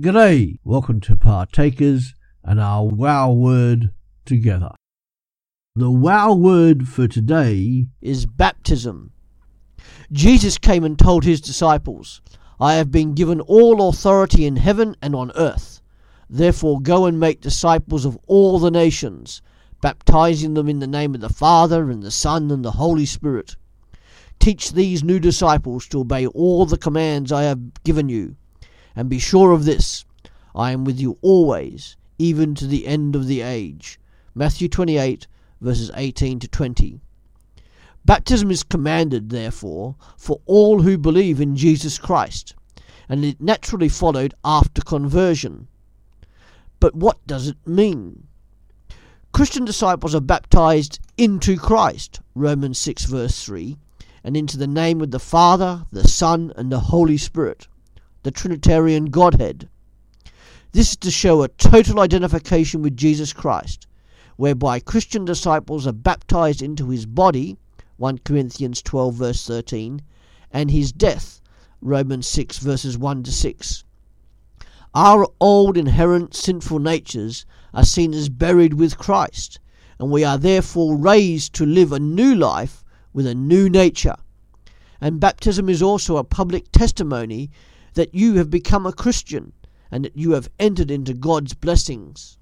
G'day, welcome to Partakers and our wow word together. The wow word for today is baptism. Jesus came and told his disciples, I have been given all authority in heaven and on earth. Therefore go and make disciples of all the nations, baptizing them in the name of the Father and the Son and the Holy Spirit. Teach these new disciples to obey all the commands I have given you. And be sure of this, I am with you always, even to the end of the age. Matthew 28 verses 18 to 20. Baptism is commanded, therefore, for all who believe in Jesus Christ, and it naturally followed after conversion. But what does it mean? Christian disciples are baptized into Christ, Romans 6 verse 3, and into the name of the Father, the Son, and the Holy Spirit, the Trinitarian Godhead. This is to show a total identification with Jesus Christ, whereby Christian disciples are baptized into his body, 1 Corinthians 12 verse 13, and his death, Romans 6 verses 1 to 6. Our old inherent sinful natures are seen as buried with Christ, and we are therefore raised to live a new life with a new nature. And baptism is also a public testimony that you have become a Christian and that you have entered into God's blessings.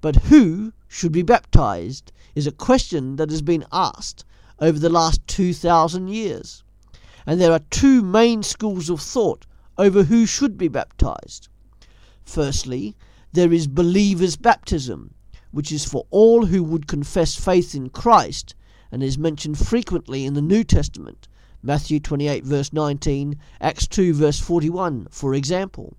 But who should be baptized is a question that has been asked over the last 2,000 years. And there are two main schools of thought over who should be baptized. Firstly, there is believer's baptism, which is for all who would confess faith in Christ and is mentioned frequently in the New Testament, Matthew 28 verse 19, Acts 2 verse 41, for example.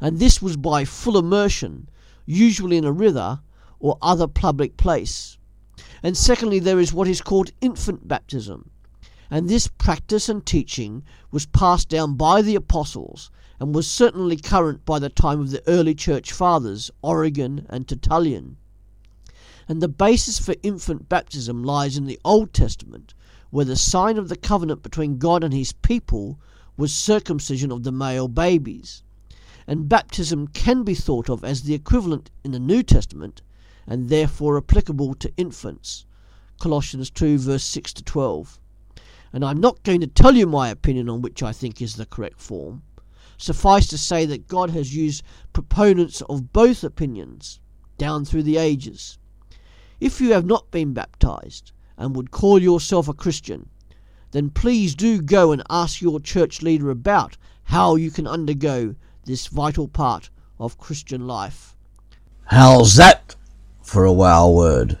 And this was by full immersion, usually in a river or other public place. And secondly, there is what is called infant baptism. And this practice and teaching was passed down by the apostles and was certainly current by the time of the early church fathers, Origen and Tertullian. And the basis for infant baptism lies in the Old Testament, where the sign of the covenant between God and his people was circumcision of the male babies and baptism can be thought of as the equivalent in the New Testament and therefore applicable to infants. Colossians 2 verse 6 to 12. And I'm not going to tell you my opinion on which I think is the correct form. Suffice to say that God has used proponents of both opinions down through the ages. If you have not been baptized and would call yourself a Christian, then please do go and ask your church leader about how you can undergo this vital part of Christian life. How's that for a wow word?